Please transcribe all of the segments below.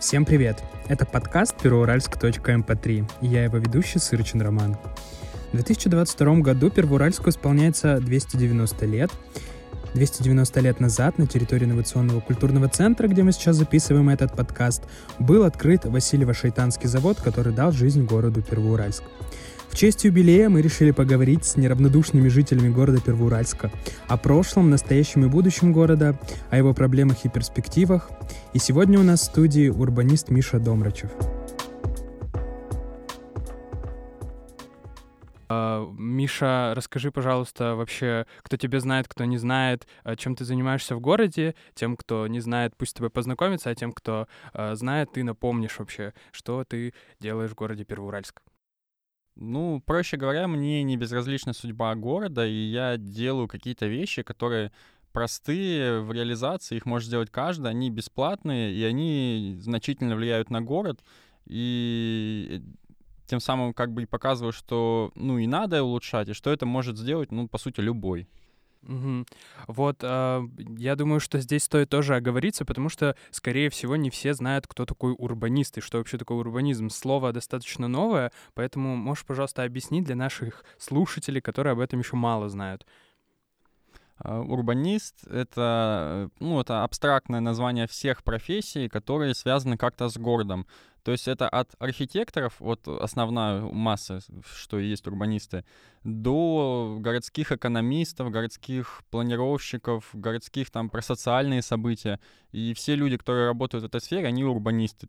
Всем привет! Это подкаст первоуральск.мп3 эм и я его ведущий Сырчин Роман. В 2022 году Первоуральску исполняется 290 лет. 290 лет назад на территории инновационного культурного центра, где мы сейчас записываем этот подкаст, был открыт Васильево-Шайтанский завод, который дал жизнь городу Первоуральск. В честь юбилея мы решили поговорить с неравнодушными жителями города Первоуральска о прошлом, настоящем и будущем города, о его проблемах и перспективах. И сегодня у нас в студии урбанист Миша Домрачев. А, Миша, расскажи, пожалуйста, вообще, кто тебя знает, кто не знает, а, чем ты занимаешься в городе. Тем, кто не знает, пусть с познакомится, а тем, кто а, знает, ты напомнишь вообще, что ты делаешь в городе Первоуральск. Ну, проще говоря, мне не безразлична судьба города, и я делаю какие-то вещи, которые простые в реализации, их может сделать каждый, они бесплатные, и они значительно влияют на город, и тем самым как бы и показываю, что, ну, и надо улучшать, и что это может сделать, ну, по сути, любой. Угу. Вот, э, я думаю, что здесь стоит тоже оговориться, потому что, скорее всего, не все знают, кто такой урбанист и что вообще такое урбанизм. Слово достаточно новое, поэтому можешь, пожалуйста, объяснить для наших слушателей, которые об этом еще мало знают. А, урбанист — это, ну, это абстрактное название всех профессий, которые связаны как-то с городом. То есть это от архитекторов, вот основная масса, что есть урбанисты, до городских экономистов, городских планировщиков, городских там про социальные события. И все люди, которые работают в этой сфере, они урбанисты.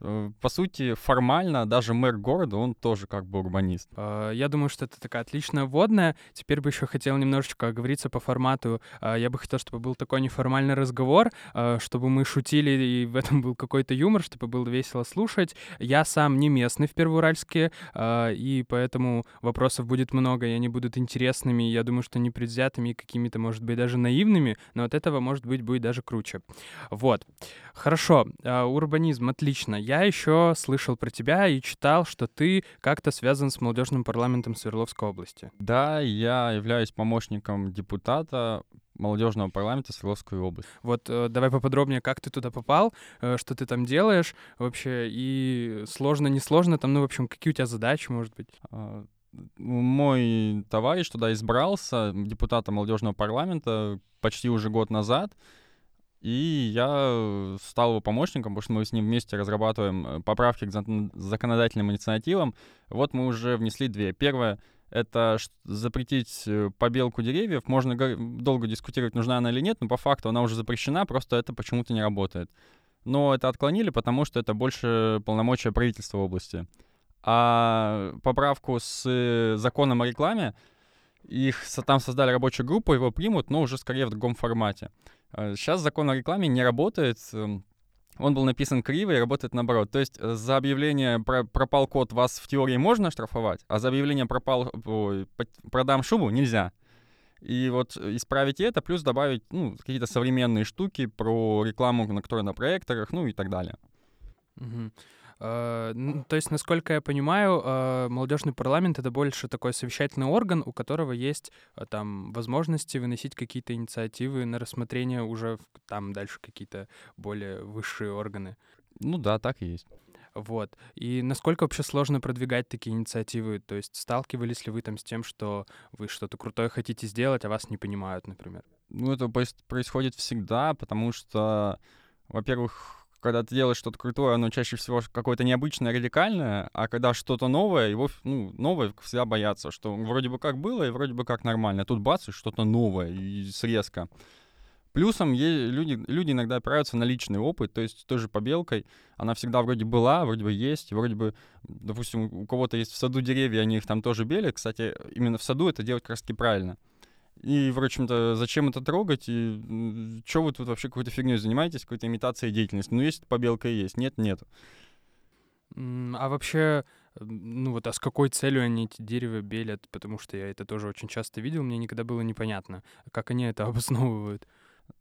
Э, по сути, формально даже мэр города, он тоже как бы урбанист. А, я думаю, что это такая отличная вводная. Теперь бы еще хотел немножечко оговориться по формату. А, я бы хотел, чтобы был такой неформальный разговор, а, чтобы мы шутили, и в этом был какой-то юмор, чтобы было весело слушать. Я сам не местный в Первоуральске, и поэтому вопросов будет много и они будут интересными, я думаю, что непредвзятыми и какими-то, может быть, даже наивными, но от этого, может быть, будет даже круче. Вот. Хорошо, uh, урбанизм, отлично. Я еще слышал про тебя и читал, что ты как-то связан с молодежным парламентом Свердловской области. Да, я являюсь помощником депутата молодежного парламента Свердловской области. Вот э, давай поподробнее, как ты туда попал, э, что ты там делаешь вообще, и сложно, не сложно, там, ну, в общем, какие у тебя задачи, может быть? А, мой товарищ туда избрался депутатом молодежного парламента почти уже год назад. И я стал его помощником, потому что мы с ним вместе разрабатываем э, поправки к законодательным инициативам. Вот мы уже внесли две. Первое — это запретить э, побелку деревьев. Можно долго дискутировать, нужна она или нет, но по факту она уже запрещена, просто это почему-то не работает. Но это отклонили, потому что это больше полномочия правительства области а поправку с э, законом о рекламе, их там создали рабочую группу, его примут, но уже скорее в другом формате. Сейчас а, закон о рекламе не работает, эм, он был написан криво и работает наоборот. То есть э, за объявление про пропал код вас в теории можно штрафовать, а за объявление пропал продам шубу нельзя. И вот исправить это, плюс добавить ну, какие-то современные штуки про рекламу, на которой на проекторах, ну и так далее. Угу. Э, то есть, насколько я понимаю, э, молодежный парламент это больше такой совещательный орган, у которого есть э, там возможности выносить какие-то инициативы на рассмотрение уже там дальше какие-то более высшие органы. Ну да, так и есть. Вот. И насколько вообще сложно продвигать такие инициативы? То есть сталкивались ли вы там с тем, что вы что-то крутое хотите сделать, а вас не понимают, например? Ну, это происходит всегда, потому что, во-первых, когда ты делаешь что-то крутое, оно чаще всего какое-то необычное, радикальное, а когда что-то новое, его, ну, новое всегда боятся, что вроде бы как было и вроде бы как нормально. А тут бац, и что-то новое, и срезка. Плюсом люди, люди иногда опираются на личный опыт, то есть той же побелкой, она всегда вроде была, вроде бы есть, вроде бы, допустим, у кого-то есть в саду деревья, они их там тоже белят. Кстати, именно в саду это делать таки правильно. И, в общем-то, зачем это трогать? И что вы тут вообще какой-то фигней занимаетесь, какой-то имитацией деятельности? Ну, есть побелка и есть, нет, нет. А вообще, ну вот, а с какой целью они эти дерева белят? Потому что я это тоже очень часто видел, мне никогда было непонятно, как они это обосновывают.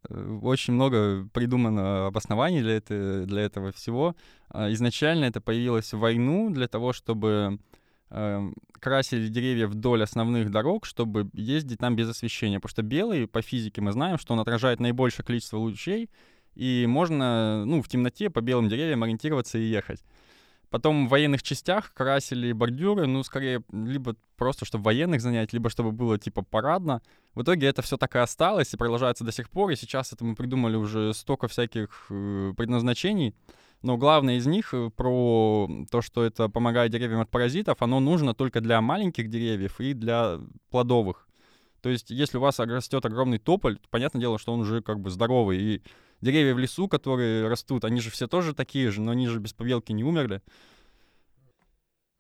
Э, очень много придумано обоснований для, это, для этого всего. А изначально это появилось в войну для того, чтобы красили деревья вдоль основных дорог, чтобы ездить там без освещения. Потому что белый, по физике мы знаем, что он отражает наибольшее количество лучей, и можно, ну, в темноте по белым деревьям ориентироваться и ехать. Потом в военных частях красили бордюры, ну, скорее, либо просто, чтобы военных занять, либо чтобы было, типа, парадно. В итоге это все так и осталось и продолжается до сих пор, и сейчас это мы придумали уже столько всяких э, предназначений. Но главное из них э, про то, что это помогает деревьям от паразитов, оно нужно только для маленьких деревьев и для плодовых. То есть, если у вас растет огромный тополь, понятное дело, что он уже как бы здоровый, и деревья в лесу, которые растут, они же все тоже такие же, но они же без повелки не умерли.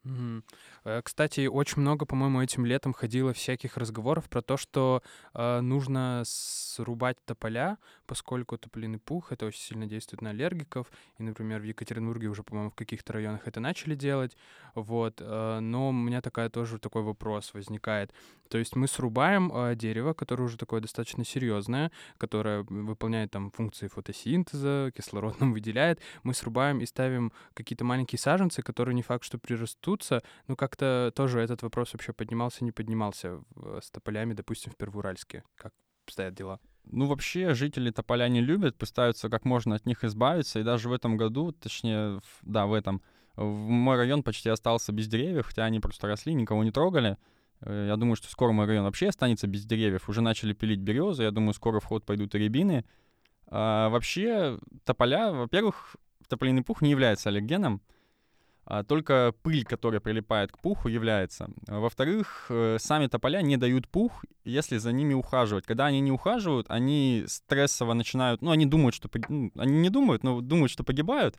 Mm-hmm. Кстати, очень много, по-моему, этим летом ходило всяких разговоров про то, что э, нужно срубать тополя, поскольку тополиный пух это очень сильно действует на аллергиков. И, например, в Екатеринбурге уже, по-моему, в каких-то районах это начали делать. Вот. Э, но у меня такая тоже такой вопрос возникает. То есть мы срубаем э, дерево, которое уже такое достаточно серьезное, которое выполняет там функции фотосинтеза, кислород нам выделяет. Мы срубаем и ставим какие-то маленькие саженцы, которые не факт, что прирастутся. Ну, как-то тоже этот вопрос вообще поднимался, не поднимался с тополями, допустим, в Первоуральске. Как обстоят дела? Ну, вообще, жители тополя не любят, пытаются как можно от них избавиться. И даже в этом году, точнее, да, в этом, в мой район почти остался без деревьев, хотя они просто росли, никого не трогали. Э, я думаю, что скоро мой район вообще останется без деревьев. Уже начали пилить березы, я думаю, скоро в ход пойдут и рябины. А, вообще, тополя, во-первых, тополиный пух не является аллергеном, только пыль, которая прилипает к пуху, является. Во-вторых, э, сами тополя не дают пух, если за ними ухаживать. Когда они не ухаживают, они стрессово начинают, ну, они думают, что... Ну, они не думают, но думают, что погибают,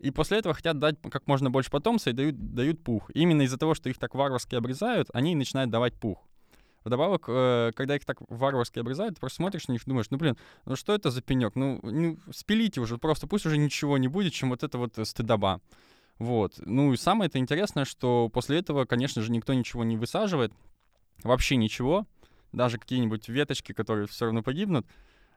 и после этого хотят дать как можно больше потомства и дают, дают пух. И именно из-за того, что их так варварски обрезают, они начинают давать пух. Вдобавок, э, когда их так варварски обрезают, ты просто смотришь на них и думаешь, ну, блин, ну что это за пенек? Ну, ну, спилите уже, просто пусть уже ничего не будет, чем вот это вот стыдоба. Вот. Ну и самое это интересное, что после этого, конечно же, никто ничего не высаживает, вообще ничего, даже какие-нибудь веточки, которые все равно погибнут,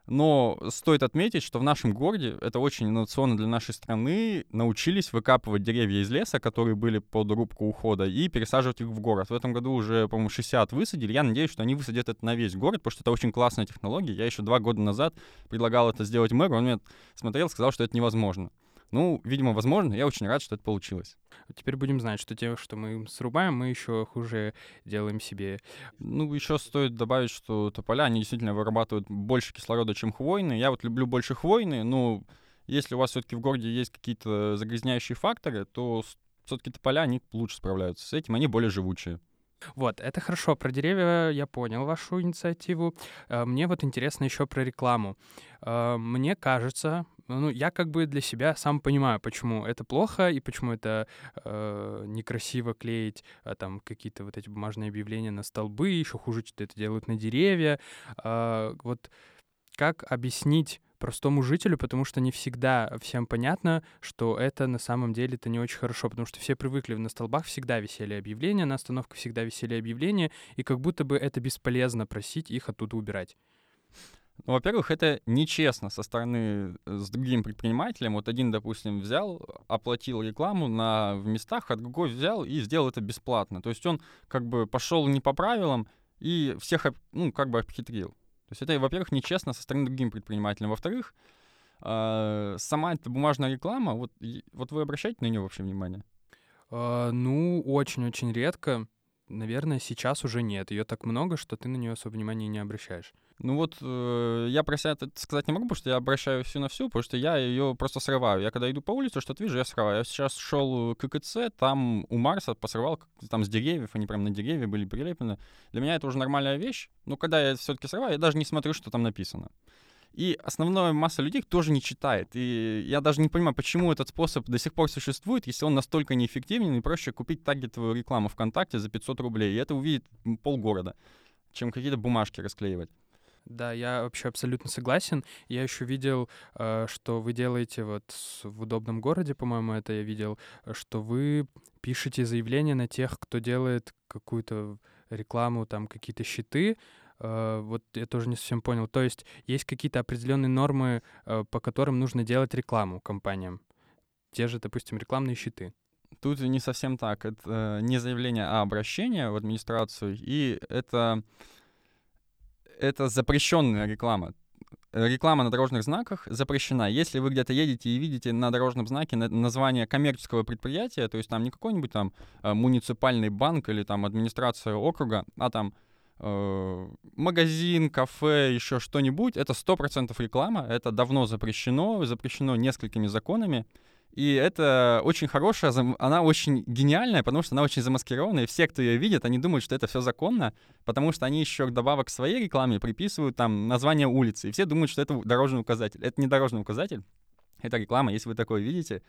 но стоит отметить, что в нашем городе, это очень инновационно для нашей страны, научились выкапывать деревья из леса, которые были под рубку ухода, и пересаживать их в город. В этом году уже, по-моему, 60 высадили. Я надеюсь, что они высадят это на весь город, потому что это очень классная технология. Я еще два года назад предлагал это сделать мэру, он мне смотрел, сказал, что это невозможно. Ну, видимо, возможно. Я очень рад, что это получилось. Теперь будем знать, что те, что мы срубаем, мы еще хуже делаем себе. Ну, еще стоит добавить, что тополя, они действительно вырабатывают больше кислорода, чем хвойные. Я вот люблю больше хвойные, но если у вас все-таки в городе есть какие-то загрязняющие факторы, то все-таки тополя, они лучше справляются с этим, они более живучие. Вот, это хорошо. Про деревья я понял вашу инициативу. Э, мне вот интересно еще про рекламу. Э, мне кажется, ну, я как бы для себя сам понимаю, почему это плохо и почему это э, некрасиво клеить э, там какие-то вот эти бумажные объявления на столбы, еще хуже, что это делают на деревья. Э, вот как объяснить простому жителю, потому что не всегда всем понятно, что это на самом деле это не очень хорошо, потому что все привыкли, на столбах всегда висели объявления, на остановках всегда висели объявления, и как будто бы это бесполезно просить их оттуда убирать. Ну, во-первых, это нечестно со стороны э, с другим предпринимателем. Вот один, допустим, взял, оплатил рекламу на, в местах, а другой взял и сделал это бесплатно. То есть он как бы пошел не по правилам и всех, ну, как бы обхитрил. То есть это, во-первых, нечестно со стороны другим предпринимателем. Во-вторых, э, сама эта бумажная реклама, вот, вот вы обращаете на нее вообще внимание? Uh, ну, очень-очень редко. Наверное, сейчас уже нет. Ее так много, что ты на нее особо внимания не обращаешь. Ну вот э, я про себя это сказать не могу, потому что я обращаю всю на всю, потому что я ее просто срываю. Я когда иду по улице, что-то вижу, я срываю. Я сейчас шел к ККЦ, там у Марса посрывал, там с деревьев, они прям на деревья были прилеплены. Для меня это уже нормальная вещь. Но когда я все-таки срываю, я даже не смотрю, что там написано. И основная масса людей тоже не читает. И я даже не понимаю, почему этот способ до сих пор существует, если он настолько неэффективен, и проще купить таргетовую рекламу ВКонтакте за 500 рублей. И это увидит полгорода, чем какие-то бумажки расклеивать. Да, я вообще абсолютно согласен. Я еще видел, э, что вы делаете вот в удобном городе, по-моему, это я видел, что вы пишете заявление на тех, кто делает какую-то рекламу, там какие-то щиты. Э, вот я тоже не совсем понял. То есть есть какие-то определенные нормы, э, по которым нужно делать рекламу компаниям. Те же, допустим, рекламные щиты. Тут не совсем так. Это не заявление, а обращение в администрацию. И это это запрещенная реклама. реклама на дорожных знаках запрещена. Если вы где-то едете и видите на дорожном знаке название коммерческого предприятия, то есть там не какой-нибудь там э, муниципальный банк или там администрация округа, а там э, магазин, кафе, еще что-нибудь, это 100% реклама, это давно запрещено, запрещено несколькими законами. И это очень хорошая, она очень гениальная, потому что она очень замаскированная, и все, кто ее видит, они думают, что это все законно, потому что они еще добавок к своей рекламе приписывают там название улицы, и все думают, что это дорожный указатель. Это не дорожный указатель, это реклама, если вы такое видите,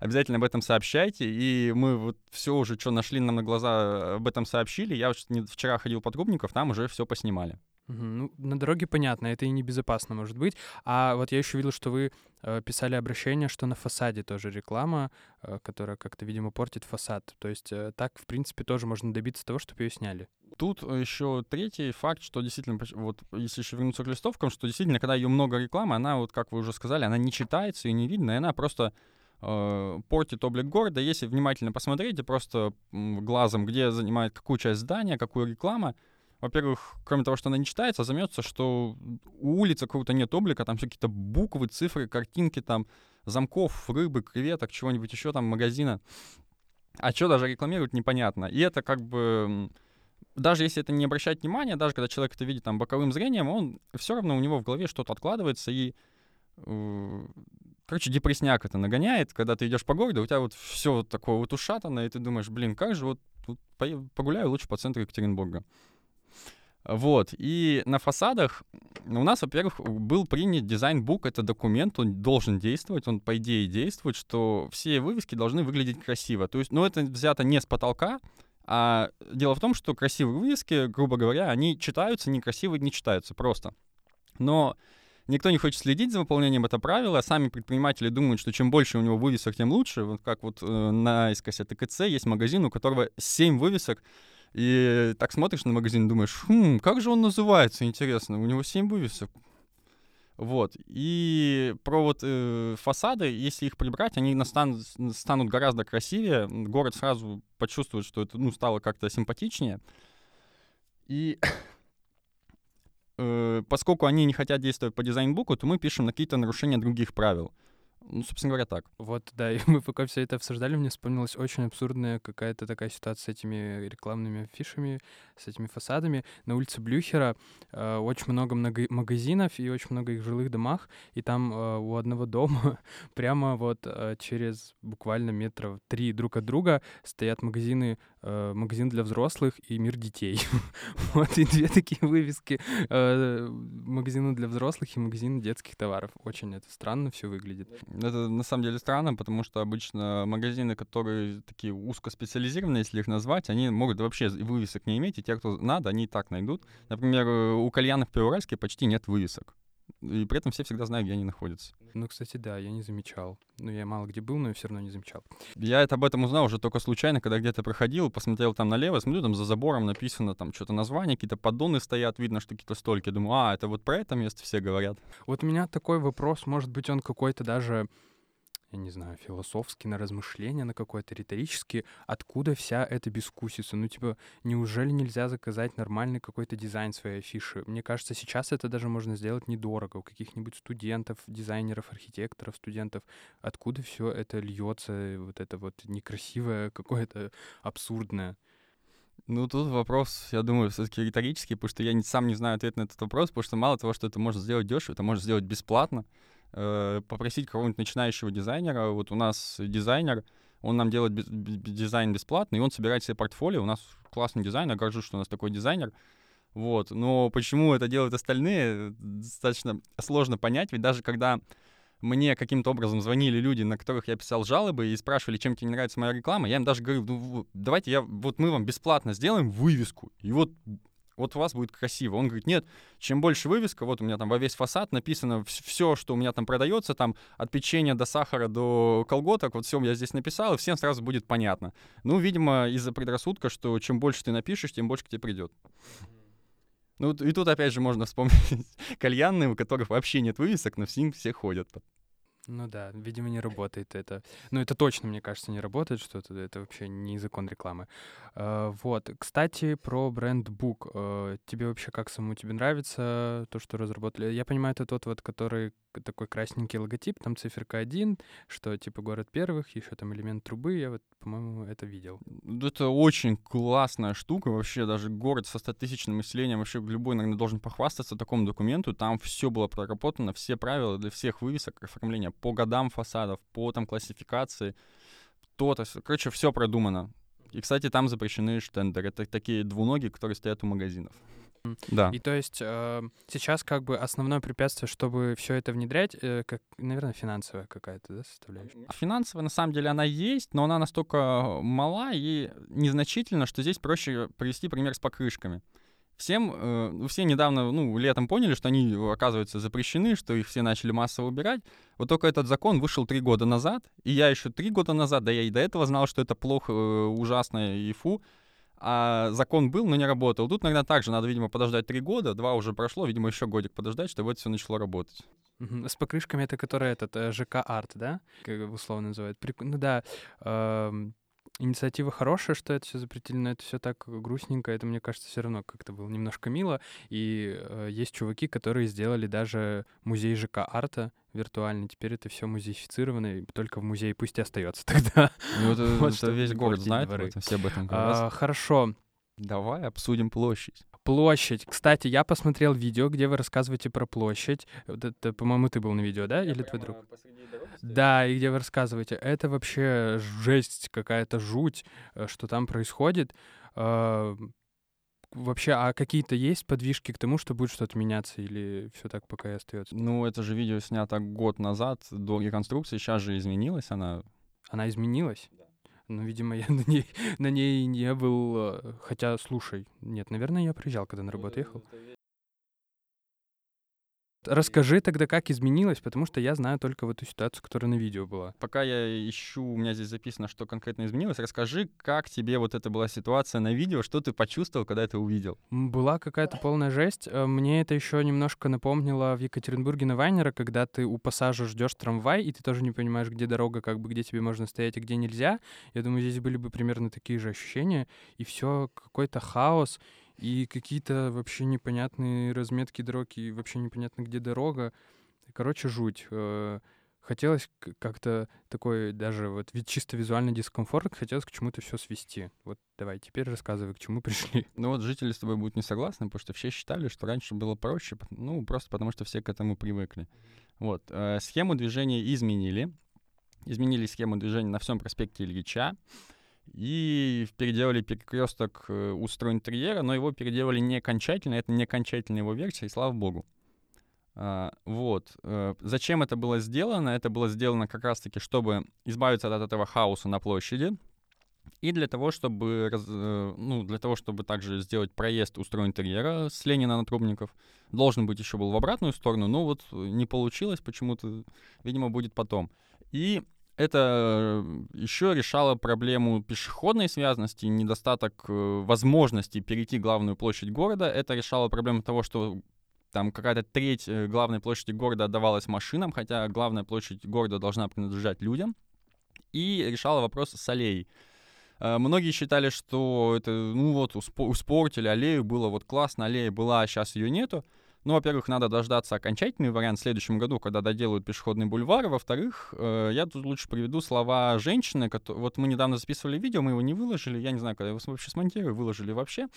обязательно об этом сообщайте, и мы вот все уже, что нашли нам на глаза, об этом сообщили. Я вчера ходил по Трубников, там уже все поснимали. Ну, на дороге понятно, это и небезопасно может быть. А вот я еще видел, что вы э, писали обращение, что на фасаде тоже реклама, э, которая как-то, видимо, портит фасад. То есть э, так, в принципе, тоже можно добиться того, чтобы ее сняли. Тут еще третий факт, что действительно, вот если еще вернуться к листовкам, что действительно, когда ее много рекламы, она, вот как вы уже сказали, она не читается и не видно, и она просто э, портит облик города. Если внимательно посмотреть, просто глазом, где занимает какую часть здания, какую реклама, во-первых, кроме того, что она не читается, займется, что у улицы какого-то нет облика, там все какие-то буквы, цифры, картинки, там замков, рыбы, креветок, чего-нибудь еще там, магазина. А что даже рекламируют, непонятно. И это как бы даже если это не обращать внимания, даже когда человек это видит там боковым зрением, он все равно у него в голове что-то откладывается и э, короче, депресняк это нагоняет, когда ты идешь по городу, у тебя вот все вот такое вот ушатанное, и ты думаешь, блин, как же вот тут погуляю лучше по центру Екатеринбурга. Вот, и на фасадах у нас, во-первых, был принят дизайн-бук, это документ, он должен действовать, он, по идее, действует, что все вывески должны выглядеть красиво. То есть, ну, это взято не с потолка, а дело в том, что красивые вывески, грубо говоря, они читаются, некрасивые не читаются просто. Но никто не хочет следить за выполнением этого правила. Сами предприниматели думают, что чем больше у него вывесок, тем лучше. Вот как вот э, на СКС ТКЦ есть магазин, у которого 7 вывесок, и так смотришь на магазин думаешь, хм, как же он называется, интересно, у него 7 вывесок. Вот. И про вот э, фасады, если их прибрать, они настанут, станут гораздо красивее. Город сразу почувствует, что это ну, стало как-то симпатичнее. И э, поскольку они не хотят действовать по дизайн-буку, то мы пишем на какие-то нарушения других правил. Ну, собственно говоря, так. Вот, да, и мы пока все это обсуждали, мне вспомнилась очень абсурдная какая-то такая ситуация с этими рекламными афишами, с этими фасадами. На улице Блюхера э, очень много много магазинов и очень много их жилых домах, и там э, у одного дома прямо вот э, через буквально метров три друг от друга стоят магазины, магазин для взрослых и мир детей. вот, и две такие вывески. Э, магазины для взрослых и магазин детских товаров. Очень это странно все выглядит. Это на самом деле странно, потому что обычно магазины, которые такие узкоспециализированные, если их назвать, они могут вообще вывесок не иметь, и те, кто надо, они и так найдут. Например, у кальянов в Первоуральске почти нет вывесок. И при этом все всегда знают, где они находятся. Ну, кстати, да, я не замечал. Ну, я мало где был, но я все равно не замечал. Я это об этом узнал уже только случайно, когда где-то проходил, посмотрел там налево, смотрю, там за забором написано там что-то название, какие-то поддоны стоят, видно, что какие-то стольки. Думаю, а, это вот про это место все говорят. Вот у меня такой вопрос, может быть, он какой-то даже я не знаю, философски, на размышления, на какое-то риторически, откуда вся эта бескусица? Ну, типа, неужели нельзя заказать нормальный какой-то дизайн своей афиши? Мне кажется, сейчас это даже можно сделать недорого. У каких-нибудь студентов, дизайнеров, архитекторов, студентов. Откуда все это льется, вот это вот некрасивое, какое-то абсурдное? Ну, тут вопрос, я думаю, все-таки риторический, потому что я не, сам не знаю ответ на этот вопрос, потому что мало того, что это можно сделать дешево, это можно сделать бесплатно. Э, попросить кого-нибудь начинающего дизайнера. Вот у нас дизайнер, он нам делает дизайн бесплатно, и он собирает себе портфолио. У нас классный дизайнер, горжусь, что у нас такой дизайнер. Вот. Но почему это делают остальные, достаточно сложно понять, ведь даже когда мне каким-то образом звонили люди, на которых я писал жалобы и спрашивали, чем тебе не нравится моя реклама, я им даже говорю, ну, давайте я, вот мы вам бесплатно сделаем вывеску, и вот вот у вас будет красиво. Он говорит, нет, чем больше вывеска, вот у меня там во весь фасад написано все, что у меня там продается, там от печенья до сахара до колготок, вот все я здесь написал, и всем сразу будет понятно. Ну, видимо, из-за предрассудка, что чем больше ты напишешь, тем больше к тебе придет. Ну, и тут опять же можно вспомнить кальянные, у которых вообще нет вывесок, но с ним все ходят. Ну да, видимо, не работает это. Ну, это точно, мне кажется, не работает что-то. Это вообще не закон рекламы. Uh, вот. Кстати, про бренд Book. Uh, тебе вообще как самому тебе нравится то, что разработали? Я понимаю, это тот вот, который такой красненький логотип, там циферка 1, что типа город первых, еще там элемент трубы. Я вот, по-моему, это видел. Это очень классная штука. Вообще даже город со 100-тысячным населением, вообще любой, наверное, должен похвастаться такому документу. Там все было проработано, все правила для всех вывесок, оформления по годам фасадов, по там классификации. То-то, короче, все продумано. И, кстати, там запрещены штендеры. Это такие двуногие, которые стоят у магазинов. Да. И то есть э, сейчас как бы основное препятствие, чтобы все это внедрять, э, как, наверное, финансовая какая-то да, составляющая. Финансовая, на самом деле, она есть, но она настолько мала и незначительна, что здесь проще привести пример с покрышками всем, э, все недавно, ну, летом поняли, что они, оказывается, запрещены, что их все начали массово убирать. Вот только этот закон вышел три года назад, и я еще три года назад, да я и до этого знал, что это плохо, э, ужасно и фу. А закон был, но не работал. Тут, наверное, также надо, видимо, подождать три года, два уже прошло, видимо, еще годик подождать, чтобы это все начало работать. С покрышками это который этот э, ЖК Арт, да? Как условно называют. Ну да, инициатива хорошая, что это все запретили, но это все так грустненько. Это, мне кажется, все равно как-то было немножко мило. И э, есть чуваки, которые сделали даже музей ЖК арта виртуальный. Теперь это все музеифицировано, и только в музее пусть и остается тогда. Ну, это, вот это весь город знает, об этом, все об этом говорят. А, хорошо. Давай обсудим площадь. Площадь. Кстати, я посмотрел видео, где вы рассказываете про площадь. Вот это, по-моему, ты был на видео, да? Я Или твой друг? Да, и где вы рассказываете. Это вообще жесть, какая-то жуть, э, что там происходит. А, вообще, а какие-то есть подвижки к тому, что будет что-то меняться, или все так пока и остается? Ну, это же видео снято год назад до реконструкции, сейчас же изменилась она. Она изменилась? Да. Ну, видимо, я на ней, на ней не был. Э, хотя, слушай, нет, наверное, я приезжал, когда на работу ехал. Расскажи тогда, как изменилось, потому что я знаю только в эту ситуацию, которая на видео была. Пока я ищу, у меня здесь записано, что конкретно изменилось. Расскажи, как тебе вот эта была ситуация на видео, что ты почувствовал, когда это увидел? Была какая-то полная жесть. Э, мне это еще немножко напомнило в Екатеринбурге на Вайнера, когда ты у пассажа ждешь трамвай, и ты тоже не понимаешь, где дорога, как бы где тебе можно стоять, и где нельзя. Я думаю, здесь были бы примерно такие же ощущения, и все какой-то хаос и какие-то вообще непонятные разметки дороги, и вообще непонятно, где дорога. Короче, жуть. Э, хотелось как-то такой даже вот ведь чисто визуальный дискомфорт, хотелось к чему-то все свести. Вот давай, теперь рассказывай, к чему пришли. Ну вот жители с тобой будут не согласны, потому что все считали, что раньше было проще, ну просто потому что все к этому привыкли. Вот, э, схему движения изменили. Изменили схему движения на всем проспекте Ильича. И переделали перекресток э, у стройинтерьера, но его переделали не окончательно, это не окончательная его версия, и слава богу. А, вот. А, зачем это было сделано? Это было сделано как раз-таки, чтобы избавиться от этого хаоса на площади, и для того, чтобы, э, ну, для того, чтобы также сделать проезд у стройинтерьера с Ленина на Трубников, должен быть еще был в обратную сторону, но вот не получилось почему-то, видимо, будет потом. И это э, еще решало проблему пешеходной связанности, недостаток э, возможности перейти главную площадь города. Это решало проблему того, что там какая-то треть э, главной площади города отдавалась машинам, хотя главная площадь города должна принадлежать людям. И решала вопрос с аллеей. Многие считали, что это, ну вот, успортили аллею, было вот классно, аллея была, а сейчас ее нету. Ну, во-первых, надо дождаться окончательный вариант в следующем году, когда доделают пешеходный бульвар. Во-вторых, э, я тут лучше приведу слова женщины. Которые... Вот мы недавно записывали видео, мы его не выложили. Я не знаю, когда его вообще смонтирую, выложили вообще.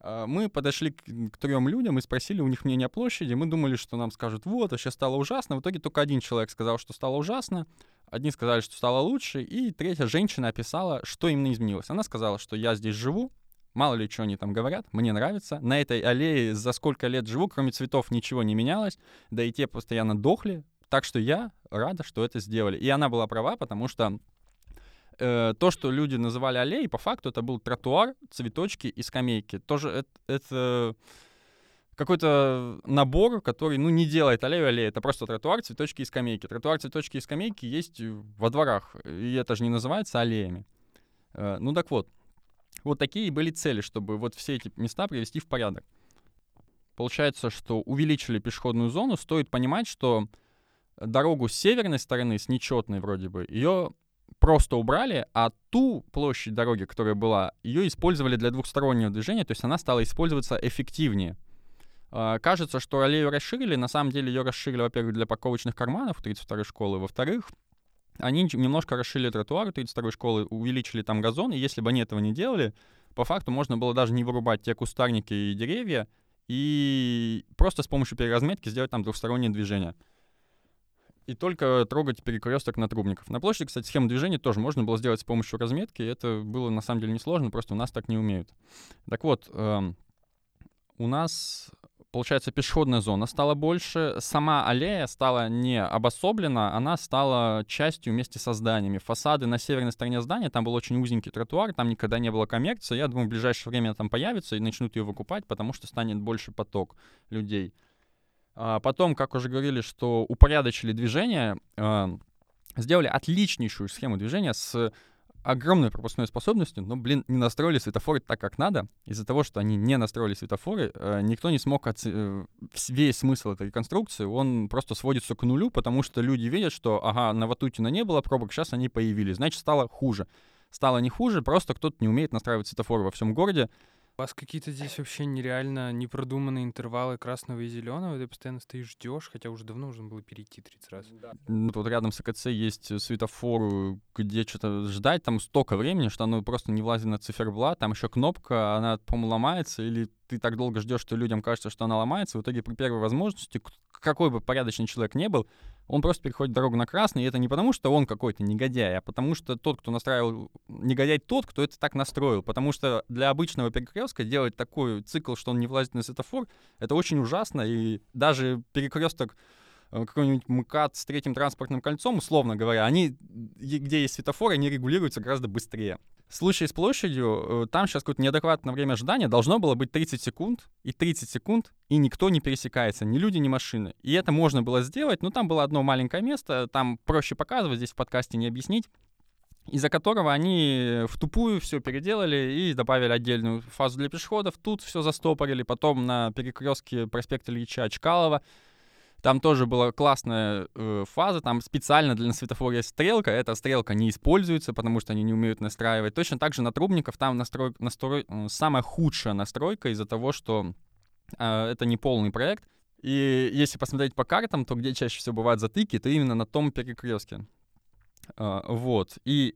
Э, мы подошли к, к трем людям и спросили у них мнение о площади. Мы думали, что нам скажут, вот, вообще стало ужасно. В итоге только один человек сказал, что стало ужасно. Одни сказали, что стало лучше. И третья женщина описала, что именно изменилось. Она сказала, что я здесь живу, Мало ли, что они там говорят, мне нравится. На этой аллее за сколько лет живу, кроме цветов ничего не менялось, да и те постоянно дохли. Так что я рада, что это сделали. И она была права, потому что э, то, что люди называли аллеей, по факту это был тротуар, цветочки и скамейки. Тоже это, это какой-то набор, который, ну, не делает аллею аллею, это просто тротуар, цветочки и скамейки. Тротуар, цветочки и скамейки есть во дворах, и это же не называется аллеями. Э, ну так вот, вот такие были цели, чтобы вот все эти места привести в порядок. Получается, что увеличили пешеходную зону, стоит понимать, что дорогу с северной стороны, с нечетной вроде бы, ее просто убрали, а ту площадь дороги, которая была, ее использовали для двухстороннего движения, то есть она стала использоваться эффективнее. А, кажется, что аллею расширили, на самом деле ее расширили, во-первых, для парковочных карманов 32-й школы, во-вторых, они немножко расширили тротуар 32-й школы, увеличили там газон, и если бы они этого не делали, по факту можно было даже не вырубать те кустарники и деревья, и просто с помощью переразметки сделать там двухстороннее движение и только трогать перекресток на трубников. На площади, кстати, схему движения тоже можно было сделать с помощью разметки, это было на самом деле несложно, просто у нас так не умеют. Так вот, э, у нас, получается, пешеходная зона стала больше, сама аллея стала не обособлена, она стала частью вместе со зданиями. Фасады на северной стороне здания, там был очень узенький тротуар, там никогда не было коммерции, я думаю, в ближайшее время там появится и начнут ее выкупать, потому что станет больше поток людей. А потом, как уже говорили, что упорядочили движение, а, сделали отличнейшую схему движения с огромной пропускной способностью, но, блин, не настроили светофоры так, как надо. Из-за того, что они не настроили светофоры, а, никто не смог оце... Э, весь смысл этой реконструкции, он просто сводится к нулю, потому что люди видят, что, ага, на Ватутина не было пробок, сейчас они появились, значит, стало хуже. Стало не хуже, просто кто-то не умеет настраивать светофоры во всем городе, у вас какие-то здесь вообще нереально непродуманные интервалы красного и зеленого, ты постоянно стоишь, ждешь, хотя уже давно нужно было перейти 30 раз. Да. Вот рядом с АКЦ есть светофор, где что-то ждать, там столько времени, что оно просто не влазит на циферблат, там еще кнопка, она, по-моему, ломается, или ты так долго ждешь, что людям кажется, что она ломается, в итоге при первой возможности, какой бы порядочный человек не был, он просто переходит дорогу на красный, и это не потому, что он какой-то негодяй, а потому что тот, кто настраивал, негодяй тот, кто это так настроил, потому что для обычного перекрестка делать такой цикл, что он не влазит на светофор, это очень ужасно, и даже перекресток какой-нибудь МКАД с третьим транспортным кольцом, условно говоря, они, где есть светофоры, они регулируются гораздо быстрее случае с площадью, э, там сейчас какое-то неадекватное время ожидания, должно было быть 30 секунд, и 30 секунд, и никто не пересекается, ни люди, ни машины. И это можно было сделать, но там было одно маленькое место, там проще показывать, здесь в подкасте не объяснить, из-за которого они в тупую все переделали и добавили отдельную фазу для пешеходов. Тут все застопорили, потом на перекрестке проспекта Ильича Чкалова там тоже была классная э, фаза, там специально для светофора есть стрелка, эта стрелка не используется, потому что они не умеют настраивать. Точно так же на трубников там настрой, настрой, э, самая худшая настройка из-за того, что э, это не полный проект. И если посмотреть по картам, то где чаще всего бывают затыки, то именно на том перекрестке. Uh, вот. И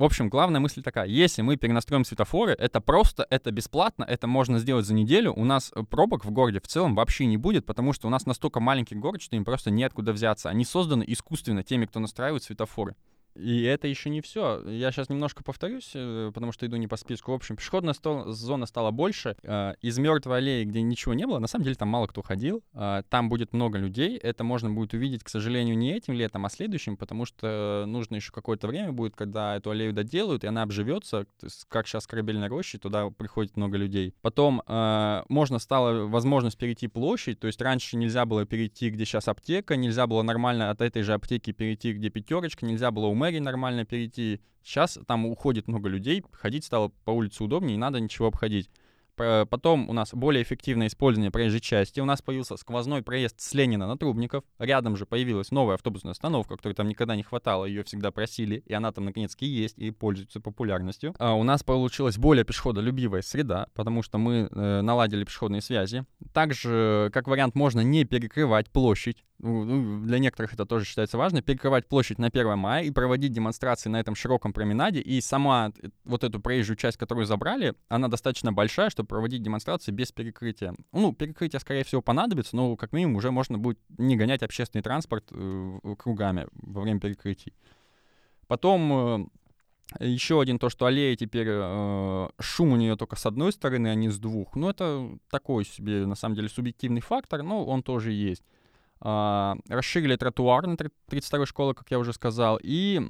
в общем, главная мысль такая. Если мы перенастроим светофоры, это просто, это бесплатно, это можно сделать за неделю. У нас э, пробок в городе в целом вообще не будет, потому что у нас настолько маленький город, что им просто неоткуда взяться. Они созданы искусственно теми, кто настраивает светофоры. И это еще не все. Я сейчас немножко повторюсь, э, потому что иду не по списку. В общем, пешеходная зона стала больше. А, из мертвой аллеи, где ничего не было, на самом деле там мало кто ходил. А, там будет много людей. Это можно будет увидеть, к сожалению, не этим летом, а следующим, потому что нужно еще какое-то время будет, когда эту аллею доделают, и она обживется. Как сейчас корабельной рощи, туда приходит много людей. Потом а, можно стало возможность перейти площадь. То есть раньше нельзя было перейти, где сейчас аптека, нельзя было нормально от этой же аптеки перейти, где пятерочка, нельзя было мэрии нормально перейти. Сейчас там уходит много людей, ходить стало по улице удобнее, не надо ничего обходить. Потом у нас более эффективное использование проезжей части. У нас появился сквозной проезд с Ленина на Трубников. Рядом же появилась новая автобусная остановка, которой там никогда не хватало, ее всегда просили, и она там наконец-то есть и пользуется популярностью. А у нас получилась более пешеходолюбивая среда, потому что мы э, наладили пешеходные связи. Также, как вариант, можно не перекрывать площадь. Ну, ну, для некоторых это тоже считается важно, перекрывать площадь на 1 мая и проводить демонстрации на этом широком променаде. И сама вот эту проезжую часть, которую забрали, она достаточно большая, чтобы проводить демонстрации без перекрытия. Ну, перекрытие, скорее всего, понадобится, но как минимум уже можно будет не гонять общественный транспорт э, кругами во время перекрытий. Потом э, еще один то, что аллея теперь, э, шум у нее только с одной стороны, а не с двух. Ну, это такой себе, на самом деле, субъективный фактор, но он тоже есть. А, расширили тротуар на 32-й школы, как я уже сказал, и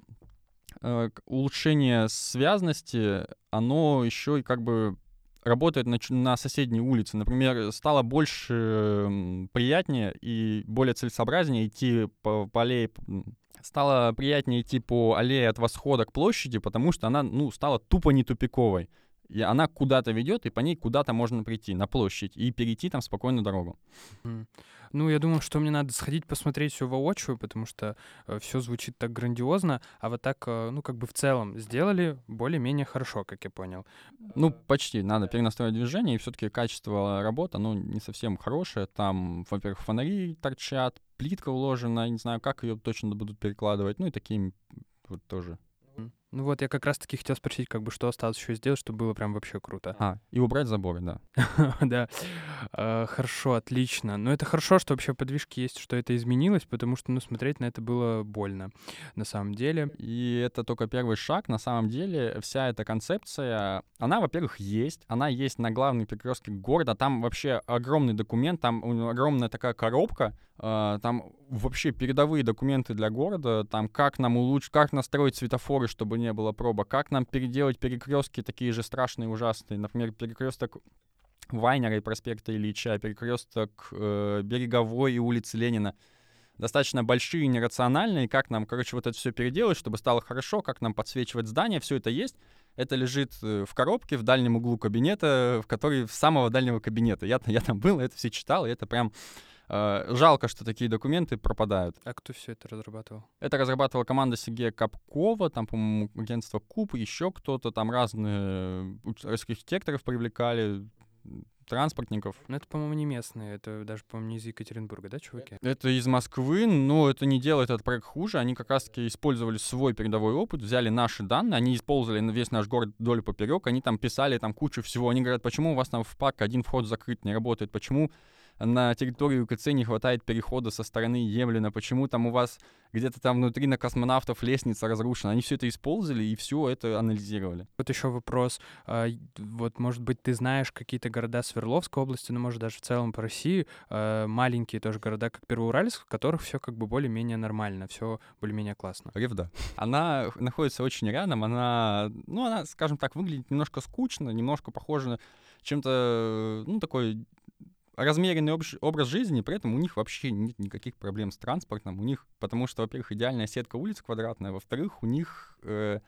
э, улучшение связности, оно еще и как бы работает на, на соседней улице. Например, стало больше приятнее и более целесообразнее идти по, по аллее стало приятнее идти по аллее от восхода к площади, потому что она, ну, стала тупо не тупиковой. И она куда-то ведет, и по ней куда-то можно прийти, на площадь, и перейти там спокойно дорогу. Ну, я думаю, что мне надо сходить посмотреть все воочию, потому что э, все звучит так грандиозно, а вот так, э, ну, как бы в целом сделали более-менее хорошо, как я понял. Ну, почти. Надо перенастроить движение, и все-таки качество работы, ну, не совсем хорошее. Там, во-первых, фонари торчат, плитка уложена, не знаю, как ее точно будут перекладывать, ну, и такие вот тоже ну вот, я как раз-таки хотел спросить, как бы, что осталось еще сделать, чтобы было прям вообще круто. А, и убрать заборы, да. Да. А, хорошо, отлично. Но это хорошо, что вообще подвижки есть, что это изменилось, потому что, ну, смотреть на это было больно, на самом деле. И это только первый шаг. На самом деле, вся эта концепция, она, во-первых, есть. Она есть на главной перекрестке города. Там вообще огромный документ, там огромная такая коробка, а, там вообще передовые документы для города, там как нам улучшить, как настроить светофоры, чтобы не было пробок, как нам переделать перекрестки такие же страшные, ужасные, например, перекресток Вайнера и проспекта Ильича, перекресток э, Береговой и улицы Ленина, достаточно большие, нерациональные, как нам, короче, вот это все переделать, чтобы стало хорошо, как нам подсвечивать здание, все это есть. Это лежит э, в коробке в дальнем углу кабинета, в который в самого дальнего кабинета. Я, я там был, это все читал, и это прям жалко, что такие документы пропадают. А кто все это разрабатывал? Это разрабатывала команда Сергея Капкова, там, по-моему, агентство Куб, еще кто-то, там разные архитекторов привлекали, транспортников. Ну, это, по-моему, не местные, это даже, по-моему, не из Екатеринбурга, да, чуваки? Это из Москвы, но это не делает этот проект хуже. Они как раз-таки использовали свой передовой опыт, взяли наши данные, они использовали весь наш город вдоль поперек, они там писали там кучу всего. Они говорят, почему у вас там в парк один вход закрыт, не работает, почему на территорию КЦ не хватает перехода со стороны Емлина, почему там у вас где-то там внутри на космонавтов лестница разрушена. Они все это использовали и все это анализировали. Вот еще вопрос. А, вот, может быть, ты знаешь какие-то города Свердловской области, ну, может, даже в целом по России, а, маленькие тоже города, как Первоуральск, в которых все как бы более-менее нормально, все более-менее классно. Ревда. Она находится очень рядом, она, ну, она, скажем так, выглядит немножко скучно, немножко похожа чем-то, ну, такой размеренный образ жизни, при этом у них вообще нет никаких проблем с транспортом. У них, потому что, во-первых, идеальная сетка улиц квадратная, во-вторых, у них э,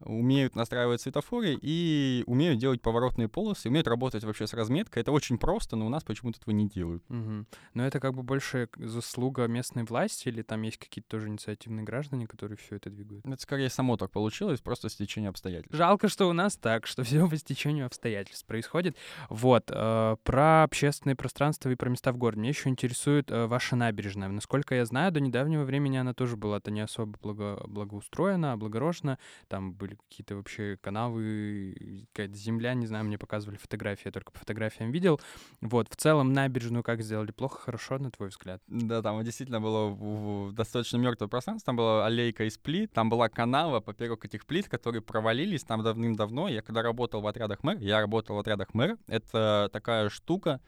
умеют настраивать светофоры и умеют делать поворотные полосы, умеют работать вообще с разметкой. Это очень просто, но у нас почему-то этого не делают. Угу. Но это как бы больше заслуга местной власти или там есть какие-то тоже инициативные граждане, которые все это двигают? Это скорее само так получилось, просто стечение обстоятельств. Жалко, что у нас так, что все по стечению обстоятельств происходит. Вот, э, про общественное пространство и про места в городе. Меня еще интересует э, ваша набережная. Насколько я знаю, до недавнего времени она тоже была-то не особо благо благоустроена, облагорожена. Там были были какие-то вообще канавы, какая-то земля, не знаю, мне показывали фотографии, я только по фотографиям видел. Вот, в целом набережную как сделали? Плохо, хорошо, на твой взгляд? Да, там действительно было достаточно мертвое пространство, там была аллейка из плит, там была канава поперек этих плит, которые провалились там давным-давно. Я когда работал в отрядах мэр, я работал в отрядах мэр, это такая штука,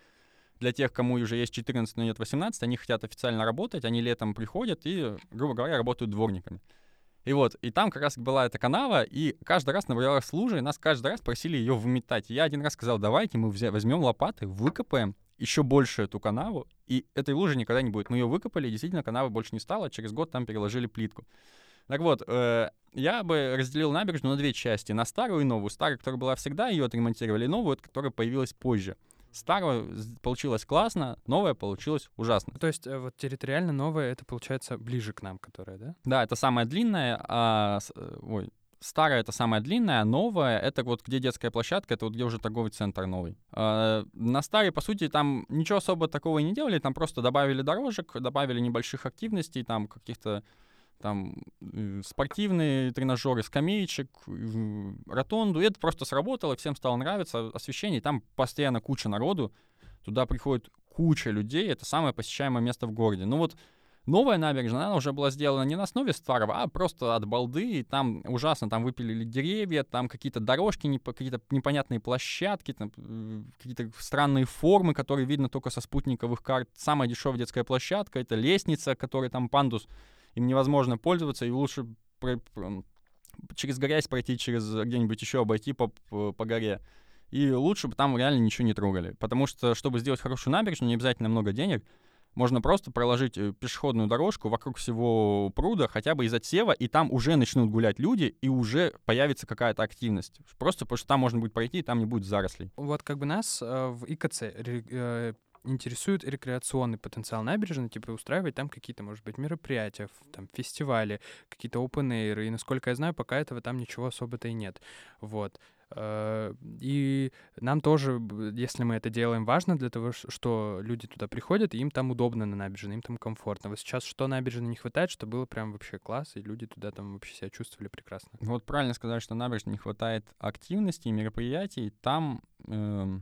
для тех, кому уже есть 14, но нет 18, они хотят официально работать, они летом приходят и, грубо говоря, работают дворниками. И вот, и там как раз была эта канава, и каждый раз набралась лужа, и нас каждый раз просили ее выметать. И я один раз сказал, давайте мы возьмем лопаты, выкопаем еще больше эту канаву, и этой лужи никогда не будет. Мы ее выкопали, и действительно канавы больше не стало, через год там переложили плитку. Так вот, э, я бы разделил набережную на две части, на старую и новую. Старая, которая была всегда, ее отремонтировали, и новую, которая появилась позже. Старое получилось классно, новое получилось ужасно. То есть э, вот территориально новое это получается ближе к нам, которая, да? Да, это самое длинное, а э, ой, старая это самая длинная, а новая это вот где детская площадка, это вот где уже торговый центр новый. А, на старой, по сути, там ничего особо такого и не делали, там просто добавили дорожек, добавили небольших активностей, там каких-то там э, спортивные тренажеры, скамеечек, ротонду. И это просто сработало, всем стало нравиться освещение. Там постоянно куча народу, туда приходит куча людей. Это самое посещаемое место в городе. Ну вот новая набережная, она уже была сделана не на основе старого, а просто от балды. И там ужасно, там выпилили деревья, там какие-то дорожки, какие-то непонятные площадки, там, э, какие-то странные формы, которые видно только со спутниковых карт. Самая дешевая детская площадка — это лестница, которая там пандус им невозможно пользоваться, и лучше про, про, через грязь пройти, через где-нибудь еще обойти по, по, горе. И лучше бы там реально ничего не трогали. Потому что, чтобы сделать хорошую набережную, не обязательно много денег. можно просто проложить э, пешеходную дорожку вокруг всего пруда, хотя бы из отсева, и там уже начнут гулять люди, и уже появится какая-то активность. Просто потому что там можно будет пройти, и там не будет зарослей. Вот как бы нас э, в ИКЦ э, интересует рекреационный потенциал набережной, типа устраивать там какие-то, может быть, мероприятия, там, фестивали, какие-то open air, и, насколько я знаю, пока этого там ничего особо-то и нет. Вот. Э, и нам тоже, если мы это делаем, важно для того, что люди туда приходят, и им там удобно на набережной, им там комфортно. Вот сейчас что набережной не хватает, что было прям вообще класс, и люди туда там вообще себя чувствовали прекрасно. Вот правильно сказать, что набережной не хватает активности и мероприятий. Там э, э,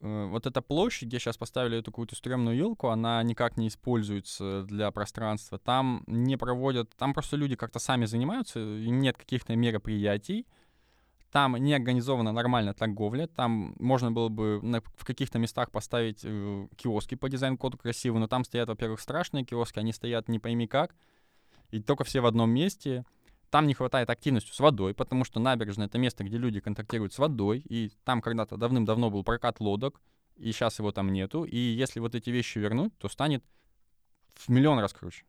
вот эта площадь, где сейчас поставили эту какую-то стрёмную елку, она никак не используется для пространства. Там не проводят, там просто люди как-то сами занимаются, и нет каких-то мероприятий. Там не организована нормальная торговля, там можно было бы на, в каких-то местах поставить э, киоски по дизайн-коду красиво, но там стоят, во-первых, страшные киоски, они стоят не пойми как, и только все в одном месте. Там не хватает активности с водой, потому что набережная — это место, где люди контактируют с водой, и там когда-то давным-давно был прокат лодок, и сейчас его там нету, и если вот эти вещи вернуть, то станет в миллион раз круче.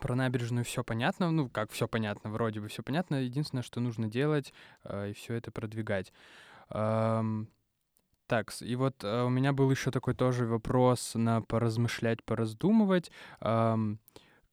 Про набережную все понятно, ну как все понятно, вроде бы все понятно. Единственное, что нужно делать э, и все это продвигать. Эм, так, и вот э, у меня был еще такой тоже вопрос на поразмышлять, пораздумывать. Эм,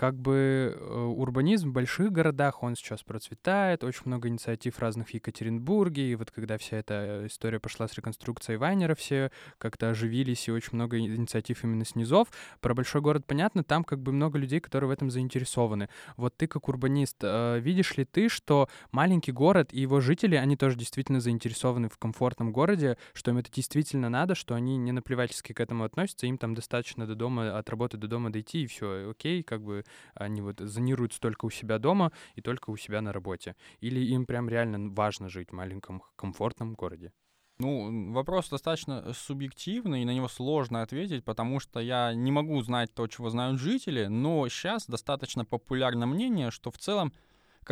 как бы э, урбанизм в больших городах, он сейчас процветает, очень много инициатив разных в Екатеринбурге, и вот когда вся эта история пошла с реконструкцией Вайнера, все как-то оживились, и очень много инициатив именно снизов. Про большой город понятно, там как бы много людей, которые в этом заинтересованы. Вот ты как урбанист, э, видишь ли ты, что маленький город и его жители, они тоже действительно заинтересованы в комфортном городе, что им это действительно надо, что они не наплевательски к этому относятся, им там достаточно до дома, от работы до дома дойти, и все, окей, как бы они вот зонируются только у себя дома и только у себя на работе? Или им прям реально важно жить в маленьком комфортном городе? Ну, вопрос достаточно субъективный, и на него сложно ответить, потому что я не могу знать то, чего знают жители, но сейчас достаточно популярно мнение, что в целом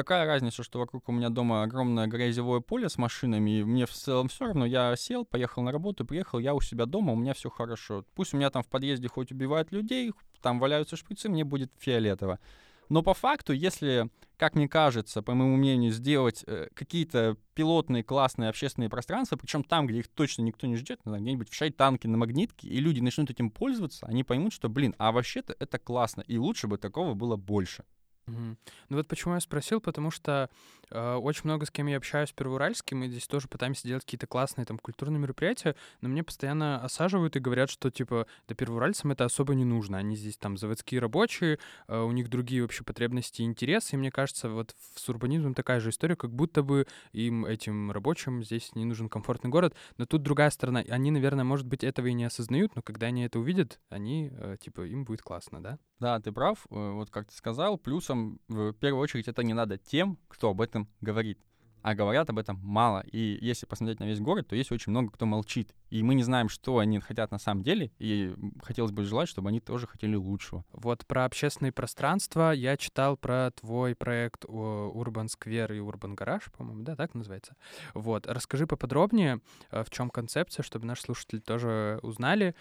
какая разница, что вокруг у меня дома огромное грязевое поле с машинами, и мне в целом все равно, я сел, поехал на работу, приехал, я у себя дома, у меня все хорошо. Пусть у меня там в подъезде хоть убивают людей, там валяются шприцы, мне будет фиолетово. Но по факту, если, как мне кажется, по моему мнению, сделать э, какие-то пилотные классные общественные пространства, причем там, где их точно никто не ждет, где-нибудь в Шайтанке на Магнитке, и люди начнут этим пользоваться, они поймут, что, блин, а вообще-то это классно, и лучше бы такого было больше. Угу. Ну вот почему я спросил, потому что э, очень много с кем я общаюсь в Первоуральске, мы здесь тоже пытаемся делать какие-то классные там культурные мероприятия, но мне постоянно осаживают и говорят, что типа да первоуральцам это особо не нужно, они здесь там заводские рабочие, э, у них другие вообще потребности и интересы, и мне кажется, вот с урбанизмом такая же история, как будто бы им, этим рабочим, здесь не нужен комфортный город, но тут другая сторона, они, наверное, может быть, этого и не осознают, но когда они это увидят, они, э, типа, им будет классно, да? Да, ты прав, э, вот как ты сказал, плюсом в первую очередь это не надо тем, кто об этом говорит. А говорят об этом мало. И если посмотреть на весь город, то есть очень много кто молчит. И мы не знаем, что они хотят на самом деле. И хотелось бы желать, чтобы они тоже хотели лучшего. Вот про общественные пространства я читал про твой проект Urban Square и Urban Garage, по-моему, да, так называется. Вот. Расскажи поподробнее, э, в чем концепция, чтобы наши слушатели тоже узнали.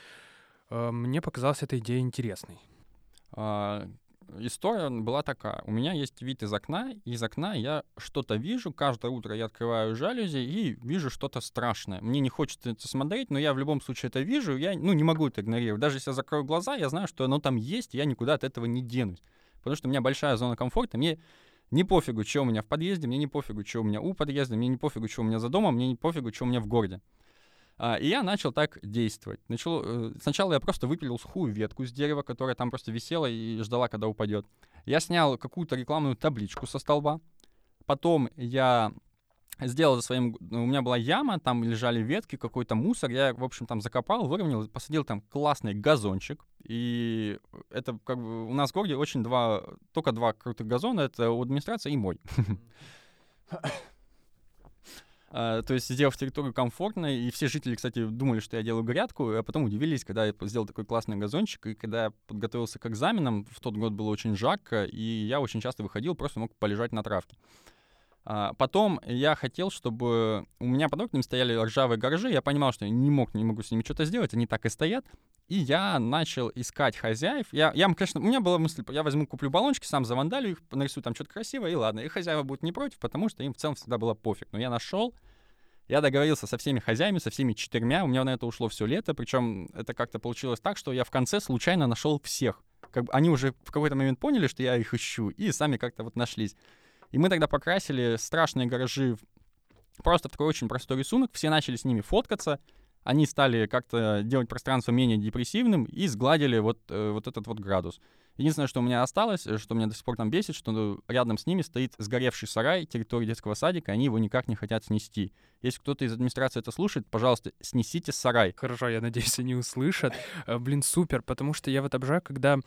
Э, мне показалась эта идея интересной. История была такая. У меня есть вид из окна, и из окна я что-то вижу. Каждое утро я открываю жалюзи и вижу что-то страшное. Мне не хочется это смотреть, но я в любом случае это вижу, я ну, не могу это игнорировать. Даже если я закрою глаза, я знаю, что оно там есть, я никуда от этого не денусь. Потому что у меня большая зона комфорта, мне не пофигу, что у меня в подъезде, мне не пофигу, что у меня у подъезда, мне не пофигу, что у меня за домом, мне не пофигу, что у меня в городе. А, и я начал так действовать. Начал, э, сначала я просто выпилил сухую ветку с дерева, которая там просто висела и ждала, когда упадет. Я снял какую-то рекламную табличку со столба. Потом я сделал за своим... У меня была яма, там лежали ветки, какой-то мусор. Я, в общем, там закопал, выровнял, посадил там классный газончик. И это как бы... У нас в городе очень два... Только два крутых газона. Это у администрации и мой. Uh, то есть сделав территорию комфортной, и все жители, кстати, думали, что я делаю грядку, а потом удивились, когда я сделал такой классный газончик, и когда я подготовился к экзаменам, в тот год было очень жарко, и я очень часто выходил, просто мог полежать на травке. Uh, потом я хотел, чтобы у меня под окнами стояли ржавые гаражи, я понимал, что я не мог, не могу с ними что-то сделать, они так и стоят, И я начал искать хозяев. Я, я, конечно, у меня была мысль, я возьму, куплю баллончики, сам завандалю их, нарисую там что-то красивое, и ладно. И хозяева будут не против, потому что им в целом всегда было пофиг. Но я нашел, я договорился со всеми хозяевами, со всеми четырьмя. У меня на это ушло все лето. Причем это как-то получилось так, что я в конце случайно нашел всех. Как бы они уже в какой-то момент поняли, что я их ищу, и сами как-то вот нашлись. И мы тогда покрасили страшные гаражи просто в такой очень простой рисунок. Все начали с ними фоткаться они стали как-то делать пространство менее депрессивным и сгладили вот, э, вот этот вот градус. Единственное, что у меня осталось, э, что меня до сих пор там бесит, что рядом с ними стоит сгоревший сарай территории детского садика, они его никак не хотят снести. Если кто-то из администрации это слушает, пожалуйста, снесите сарай. Хорошо, я надеюсь, они услышат. Э, блин, супер, потому что я вот обожаю, когда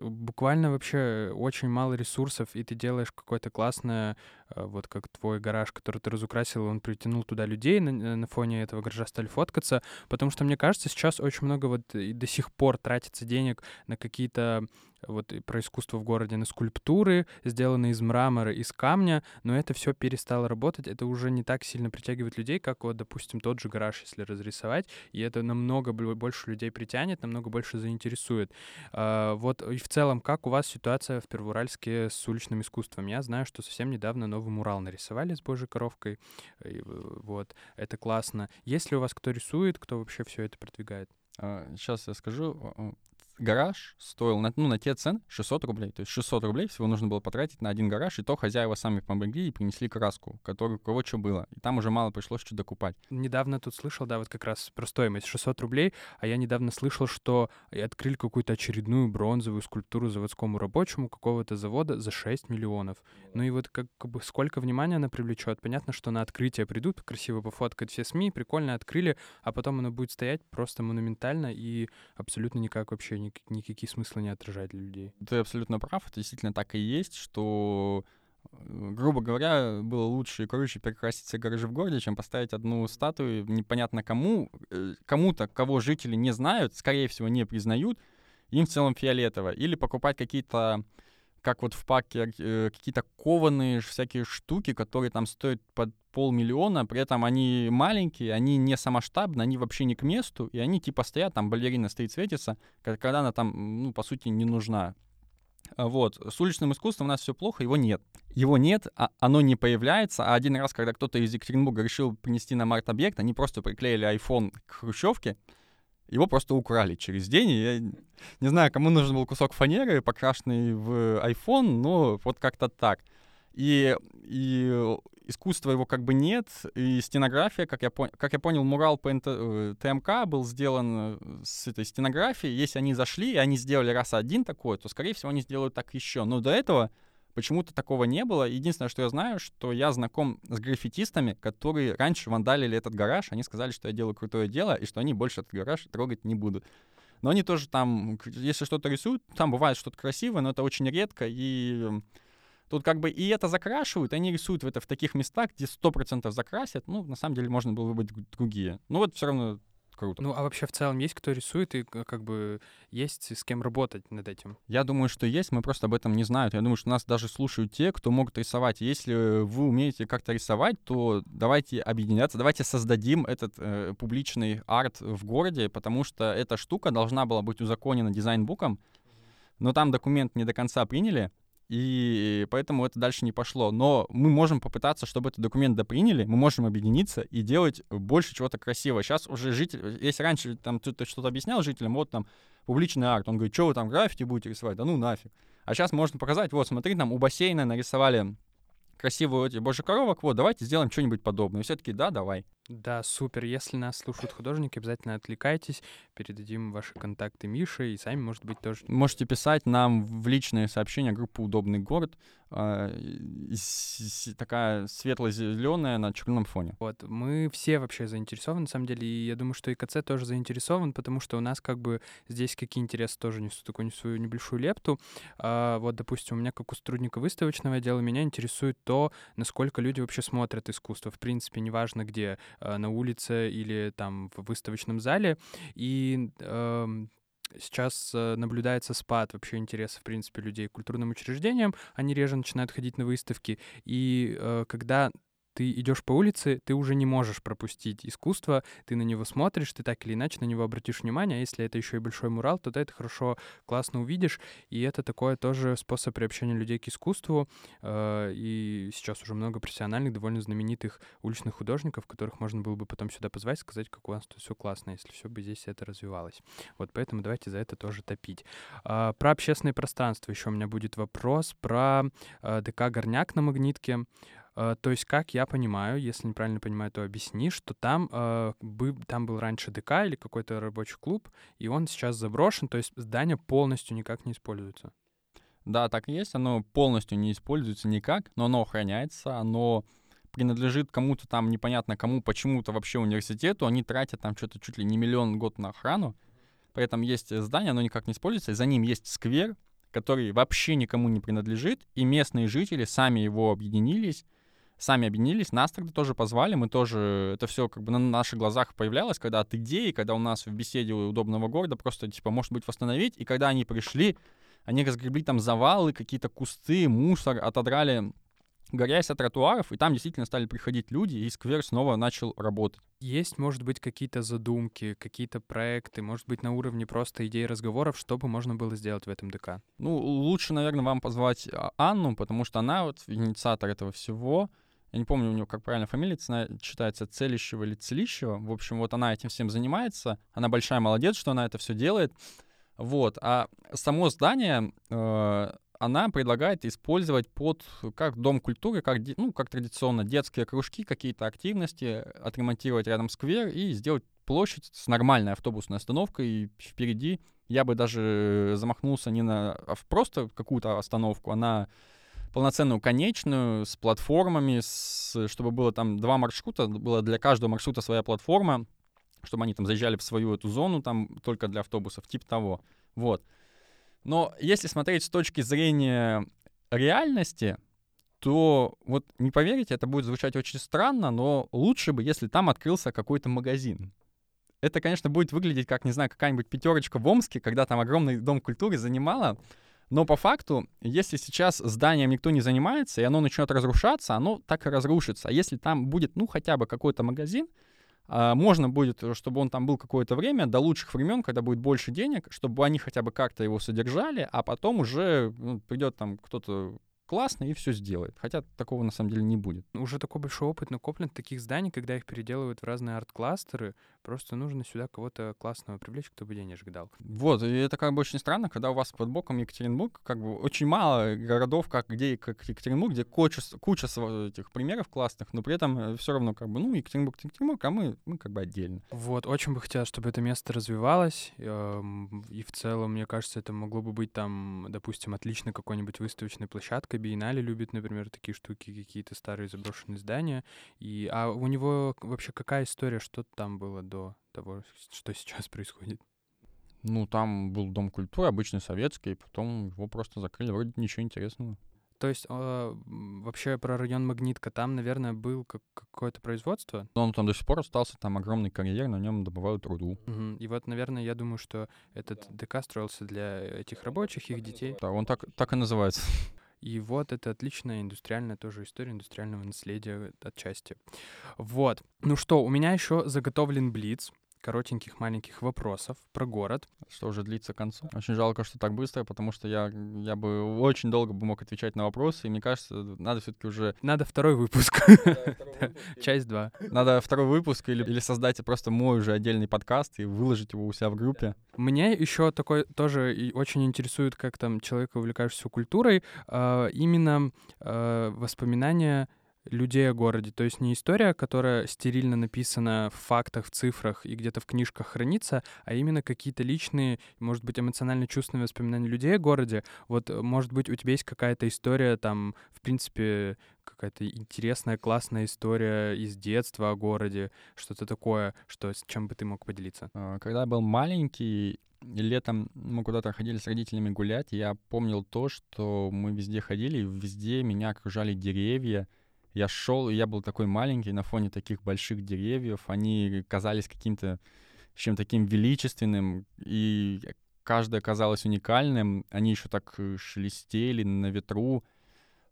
буквально вообще очень мало ресурсов, и ты делаешь какое-то классное, э, вот как твой гараж, который ты разукрасил, он притянул туда людей, на, на фоне этого гаража стали фоткаться, потому что, мне кажется, сейчас очень много вот и до сих пор тратится денег на какие-то вот про искусство в городе, на скульптуры, сделанные из мрамора, из камня, но это все перестало работать, это уже не так сильно притягивает людей, как вот, допустим, тот же гараж, если разрисовать, и это намного больше людей притянет, намного больше заинтересует. А, вот и в целом, как у вас ситуация в Первоуральске с уличным искусством? Я знаю, что совсем недавно новый мурал нарисовали с Божьей коровкой, вот, это классно. Есть ли у вас кто рисует, кто вообще все это продвигает? Сейчас а, я скажу гараж стоил на, ну, на те цены 600 рублей. То есть 600 рублей всего нужно было потратить на один гараж, и то хозяева сами помогли и принесли краску, которую у кого что было. И там уже мало пришлось что докупать. Недавно тут слышал, да, вот как раз про стоимость 600 рублей, а я недавно слышал, что открыли какую-то очередную бронзовую скульптуру заводскому рабочему какого-то завода за 6 миллионов. Ну и вот как, как бы сколько внимания она привлечет. Понятно, что на открытие придут, красиво пофоткать все СМИ, прикольно открыли, а потом оно будет стоять просто монументально и абсолютно никак вообще ник- никакие смыслы не отражает для людей. Ты абсолютно прав, это действительно так и есть, что э, грубо говоря, было лучше и круче перекрасить все гаражи в городе, чем поставить одну статую непонятно кому, э, кому-то, кого жители не знают, скорее всего, не признают, им в целом фиолетово. Или покупать какие-то как вот в паке э, какие-то кованые всякие штуки, которые там стоят под полмиллиона, при этом они маленькие, они не самоштабные, они вообще не к месту, и они типа стоят, там балерина стоит, светится, когда она там, ну, по сути, не нужна. А вот. С уличным искусством у нас все плохо, его нет. Его нет, а оно не появляется. А один раз, когда кто-то из Екатеринбурга решил принести на март-объект, они просто приклеили iPhone к хрущевке, его просто украли через день. я не знаю, кому нужен был кусок фанеры, покрашенный в iPhone, но вот как-то так. И, и искусства его как бы нет, и стенография, как я, пон... как я понял, мурал по НТ... Э, ТМК был сделан э, с этой стенографией. Если они зашли, и они сделали раз один такой, то, скорее всего, они сделают так еще. Но до этого Почему-то такого не было. Единственное, что я знаю, что я знаком с граффитистами, которые раньше вандалили этот гараж. Они сказали, что я делаю крутое дело, и что они больше этот гараж трогать не будут. Но они тоже там, если что-то рисуют, там бывает что-то красивое, но это очень редко. И тут как бы и это закрашивают, они рисуют в это в таких местах, где 100% закрасят. Ну, на самом деле, можно было выбрать другие. Ну вот все равно круто. Ну, а вообще в целом есть кто рисует и как бы есть с кем работать над этим? Я думаю, что есть, мы просто об этом не знаем. Я думаю, что нас даже слушают те, кто могут рисовать. Если вы умеете как-то рисовать, то давайте объединяться, давайте создадим этот э, публичный арт в городе, потому что эта штука должна была быть узаконена дизайнбуком, но там документ не до конца приняли, и поэтому это дальше не пошло. Но мы можем попытаться, чтобы этот документ доприняли, мы можем объединиться и делать больше чего-то красивого. Сейчас уже житель, если раньше там кто-то что-то объяснял жителям, вот там публичный арт, он говорит, что вы там граффити будете рисовать? Да ну нафиг. А сейчас можно показать, вот смотри, там у бассейна нарисовали красивую эти божьих коровок, вот, давайте сделаем что-нибудь подобное. И все таки да, давай. Да, супер. Если нас слушают художники, обязательно отвлекайтесь, передадим ваши контакты Мише, и сами, может быть, тоже... Можете писать нам в личные сообщения группы «Удобный город», э, такая светло-зеленая на черном фоне. Вот, мы все вообще заинтересованы, на самом деле, и я думаю, что и КЦ тоже заинтересован, потому что у нас как бы здесь какие интересы тоже несут такую свою небольшую лепту. А, вот, допустим, у меня как у сотрудника выставочного отдела меня интересует то, насколько люди вообще смотрят искусство. В принципе, неважно где, на улице или там в выставочном зале. И э, сейчас э, наблюдается спад вообще интереса, в принципе, людей к культурным учреждениям. Они реже начинают ходить на выставки. И э, когда ты идешь по улице, ты уже не можешь пропустить искусство, ты на него смотришь, ты так или иначе на него обратишь внимание, а если это еще и большой мурал, то ты это хорошо, классно увидишь, и это такое тоже способ приобщения людей к искусству, э, и сейчас уже много профессиональных, довольно знаменитых уличных художников, которых можно было бы потом сюда позвать, сказать, как у вас тут все классно, если все бы здесь это развивалось. Вот поэтому давайте за это тоже топить. Э, про общественное пространство еще у меня будет вопрос, про э, ДК «Горняк» на Магнитке. Uh, то есть, как я понимаю, если неправильно понимаю, то объясни, что там, uh, бы, там был раньше ДК или какой-то рабочий клуб, и он сейчас заброшен, то есть здание полностью никак не используется. Да, так и есть, оно полностью не используется никак, но оно охраняется, оно принадлежит кому-то там непонятно кому, почему-то вообще университету, они тратят там что-то чуть ли не миллион год на охрану, при этом есть здание, оно никак не используется, и за ним есть сквер, который вообще никому не принадлежит, и местные жители сами его объединились, сами объединились, нас тогда тоже позвали, мы тоже, это все как бы на наших глазах появлялось, когда от идеи, когда у нас в беседе удобного города просто, типа, может быть, восстановить, и когда они пришли, они разгребли там завалы, какие-то кусты, мусор, отодрали горясь от тротуаров, и там действительно стали приходить люди, и сквер снова начал работать. Есть, может быть, какие-то задумки, какие-то проекты, может быть, на уровне просто идей разговоров, что бы можно было сделать в этом ДК? Ну, лучше, наверное, вам позвать а, Анну, потому что она вот инициатор этого всего. Я не помню у нее, как правильно фамилия читается, Целищева или Целищева. В общем, вот она этим всем занимается. Она большая молодец, что она это все делает. Вот. А само здание, э, она предлагает использовать под как дом культуры, как, ну, как традиционно детские кружки, какие-то активности, отремонтировать рядом сквер и сделать площадь с нормальной автобусной остановкой впереди. Я бы даже замахнулся не на а просто какую-то остановку, а на полноценную конечную с платформами, с, чтобы было там два маршрута, было для каждого маршрута своя платформа, чтобы они там заезжали в свою эту зону там только для автобусов, типа того. Вот. Но если смотреть с точки зрения реальности, то вот не поверите, это будет звучать очень странно, но лучше бы, если там открылся какой-то магазин. Это, конечно, будет выглядеть как, не знаю, какая-нибудь пятерочка в Омске, когда там огромный дом культуры занимала. Но по факту, если сейчас зданием никто не занимается, и оно начнет разрушаться, оно так и разрушится. А если там будет, ну, хотя бы какой-то магазин, а, можно будет, чтобы он там был какое-то время, до лучших времен, когда будет больше денег, чтобы они хотя бы как-то его содержали, а потом уже ну, придет там кто-то классно и все сделает. Хотя такого на самом деле не будет. Уже такой большой опыт накоплен таких зданий, когда их переделывают в разные арт-кластеры. Просто нужно сюда кого-то классного привлечь, кто бы денежек дал. Вот, и это как бы очень странно, когда у вас под боком Екатеринбург, как бы очень мало городов, как где как Екатеринбург, где куча, куча этих примеров классных, но при этом э, все равно как бы, ну, Екатеринбург, Екатеринбург, а мы, мы как бы отдельно. Вот, очень бы хотелось, чтобы это место развивалось, эм, и в целом, мне кажется, это могло бы быть там, допустим, отличной какой-нибудь выставочной площадкой, биеннале любит, например, такие штуки, какие-то старые заброшенные здания. И, а у него вообще какая история, что там было до того, что сейчас происходит? Ну, там был Дом культуры, обычный советский, потом его просто закрыли, вроде ничего интересного. То есть э, вообще про район Магнитка, там, наверное, был как какое-то производство? Но он там до сих пор остался, там огромный карьер, на нем добывают руду. Угу. И вот, наверное, я думаю, что этот ДК строился для этих рабочих, их детей. Да, он так, так и называется. И вот это отличная индустриальная тоже история индустриального наследия отчасти. Вот. Ну что, у меня еще заготовлен блиц коротеньких маленьких вопросов про город. Что уже длится к концу. Очень жалко, что так быстро, потому что я, я бы очень долго бы мог отвечать на вопросы, и мне кажется, надо все-таки уже... Надо второй выпуск. Часть 2. Надо второй выпуск или, или создать просто мой уже отдельный подкаст и выложить его у себя в группе. Мне еще такой тоже очень интересует, как там человек, увлекаешься культурой, э, именно э, воспоминания людей о городе. То есть не история, которая стерильно написана в фактах, в цифрах и где-то в книжках хранится, а именно какие-то личные, может быть, эмоционально-чувственные воспоминания людей о городе. Вот, э, может быть, у тебя есть какая-то история, там, в принципе, какая-то интересная, классная история из детства о городе, что-то такое, что с чем бы ты мог поделиться? А, когда я был маленький, летом мы куда-то ходили с родителями гулять, я помнил то, что мы везде ходили, и везде меня окружали деревья, я шел, и я был такой маленький на фоне таких больших деревьев. Они казались каким-то чем таким величественным, и каждое казалось уникальным. Они еще так э, шелестели на ветру.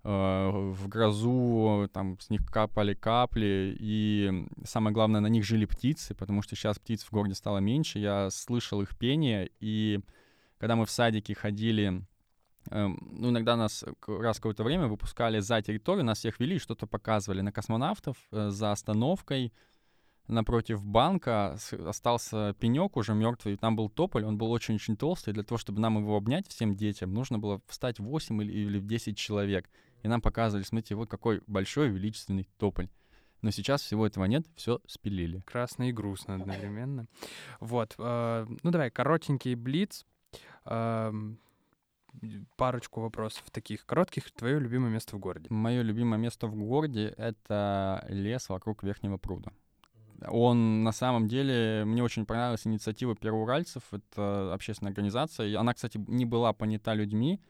в грозу, там с них капали капли, и самое главное, на них жили птицы, потому что сейчас птиц в городе стало меньше, я слышал их пение, и когда мы в садике ходили ну, иногда нас раз какое-то время выпускали за территорию, нас всех вели, что-то показывали на космонавтов э, за остановкой напротив банка остался пенек уже мертвый, там был тополь, он был очень-очень толстый, для того, чтобы нам его обнять всем детям, нужно было встать 8 или, или 10 человек. И нам показывали, смотрите, вот какой большой величественный тополь. Но сейчас всего этого нет, все спилили. Красно и грустно одновременно. Вот, э, ну давай, коротенький блиц. Э, парочку вопросов таких коротких. Твое любимое место в городе? Мое любимое место в городе — это лес вокруг Верхнего пруда. Он на самом деле, мне очень понравилась инициатива первоуральцев, это общественная организация. Она, кстати, не была понята людьми.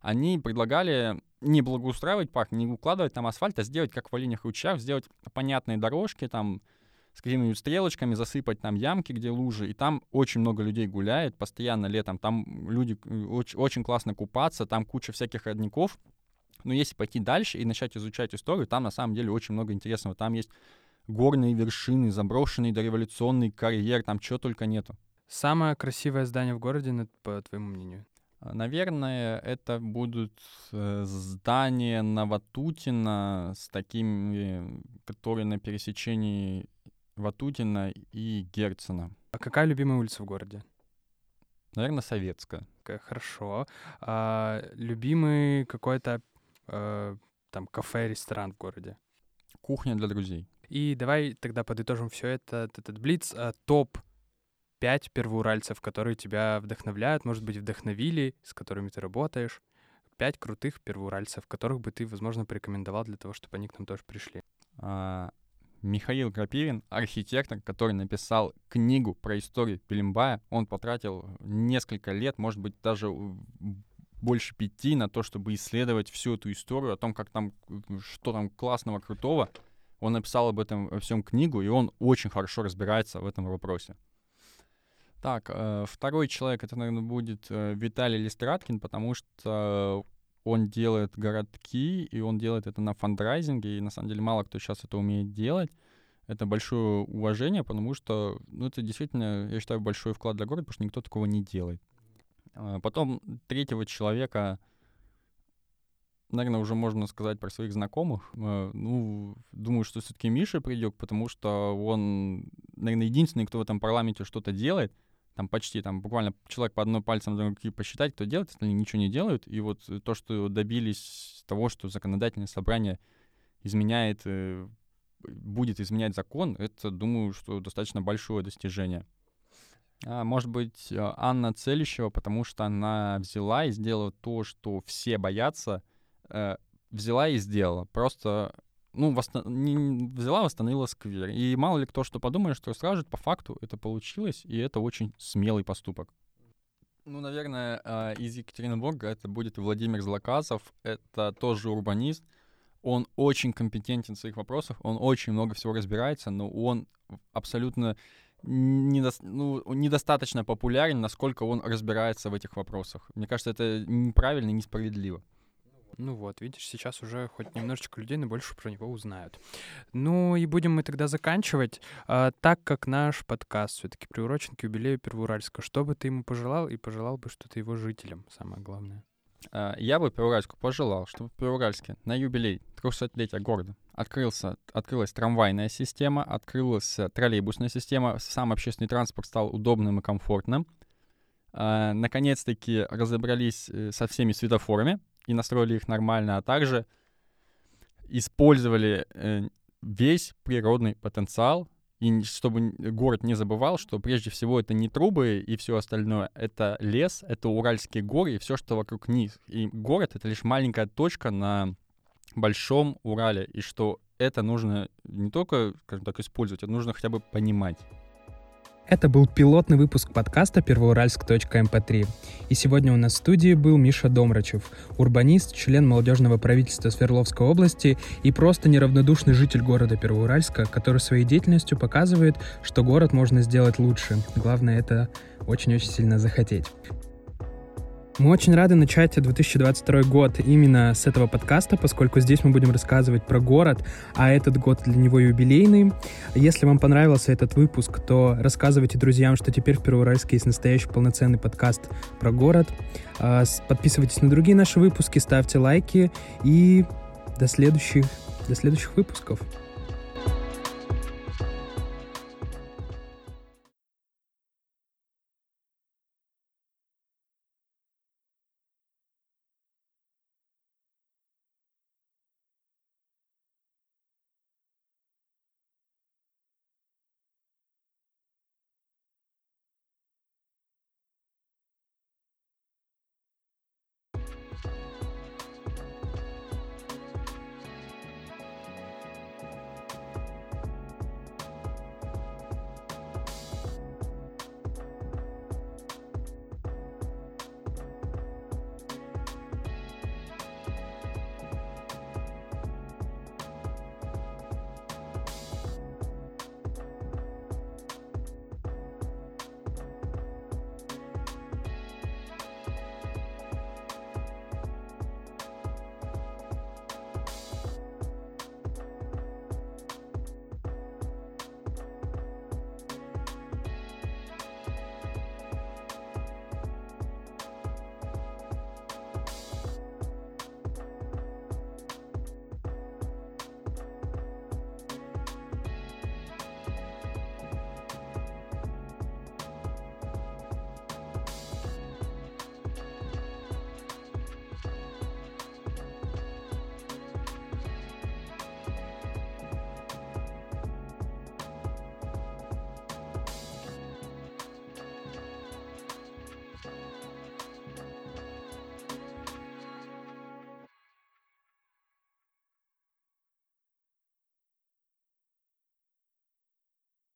Они предлагали не благоустраивать парк, не укладывать там асфальт, а сделать, как в Оленях ручьях, сделать понятные дорожки, там с какими-нибудь стрелочками, засыпать там ямки, где лужи, и там очень много людей гуляет постоянно летом, там люди очень, очень классно купаться, там куча всяких родников, но если пойти дальше и начать изучать историю, там на самом деле очень много интересного, там есть горные вершины, заброшенный дореволюционный карьер, там чего только нету. Самое красивое здание в городе, по твоему мнению? А, наверное, это будут э, здания Новотутина с такими, которые на пересечении Ватутина и Герцена. А какая любимая улица в городе? Наверное, Советская. Хорошо. А, любимый какой-то а, там кафе, ресторан в городе? Кухня для друзей. И давай тогда подытожим все это, этот блиц. А, топ 5 первоуральцев, которые тебя вдохновляют, может быть, вдохновили, с которыми ты работаешь. Пять крутых первоуральцев, которых бы ты, возможно, порекомендовал для того, чтобы они к нам тоже пришли. А, Михаил Крапивин, архитектор, который написал книгу про историю Пелембая. Он потратил несколько лет, может быть, даже больше пяти на то, чтобы исследовать всю эту историю, о том, как там, что там классного, крутого. Он написал об этом во всем книгу, и он очень хорошо разбирается в этом вопросе. Так, э, второй человек, это, наверное, будет э, Виталий Листраткин, потому что он делает городки, и он делает это на фандрайзинге, и на самом деле мало кто сейчас это умеет делать. Это большое уважение, потому что ну, это действительно, я считаю, большой вклад для города, потому что никто такого не делает. А, потом третьего человека, наверное, уже можно сказать про своих знакомых. А, ну, думаю, что все-таки Миша придет, потому что он, наверное, единственный, кто в этом парламенте что-то делает — там почти там буквально человек по одной пальцем руки посчитать, кто делает, остальные ничего не делают. И вот то, что добились того, что законодательное собрание изменяет, э, будет изменять закон, это, думаю, что достаточно большое достижение. А, может быть, Анна Целищева, потому что она взяла и сделала то, что все боятся, э, взяла и сделала. Просто ну, восто... не взяла, восстановила сквер. И мало ли кто что подумает, что сразу по факту это получилось, и это очень смелый поступок. Ну, наверное, а, из Екатеринбурга это будет Владимир Злоказов. Это тоже урбанист. Он очень компетентен в своих вопросах, он очень много всего разбирается, но он абсолютно недо... ну, недостаточно популярен, насколько он разбирается в этих вопросах. Мне кажется, это неправильно и несправедливо. Ну вот, видишь, сейчас уже хоть немножечко людей, но больше про него узнают. Ну и будем мы тогда заканчивать. А, так как наш подкаст все-таки приурочен к юбилею Первоуральска, что бы ты ему пожелал и пожелал бы что-то его жителям, самое главное? А, я бы Первоуральску пожелал, чтобы в Первоуральске на юбилей 300-летия города открылся, открылась трамвайная система, открылась троллейбусная система, сам общественный транспорт стал удобным и комфортным. А, наконец-таки разобрались э, со всеми светофорами, и настроили их нормально, а также использовали э, весь природный потенциал, и чтобы город не забывал, что прежде всего это не трубы и все остальное, это лес, это Уральские горы и все, что вокруг них. И город — это лишь маленькая точка на большом Урале, и что это нужно не только, скажем так, использовать, это нужно хотя бы понимать. Это был пилотный выпуск подкаста первоуральск.мп3. Эм и сегодня у нас в студии был Миша Домрачев, урбанист, член молодежного правительства Свердловской области и просто неравнодушный житель города Первоуральска, который своей деятельностью показывает, что город можно сделать лучше. Главное это очень-очень сильно захотеть. Мы очень рады начать 2022 год именно с этого подкаста, поскольку здесь мы будем рассказывать про город, а этот год для него юбилейный. Если вам понравился этот выпуск, то рассказывайте друзьям, что теперь в Первоуральске есть настоящий полноценный подкаст про город. А, подписывайтесь на другие наши выпуски, ставьте лайки и до следующих, до следующих выпусков.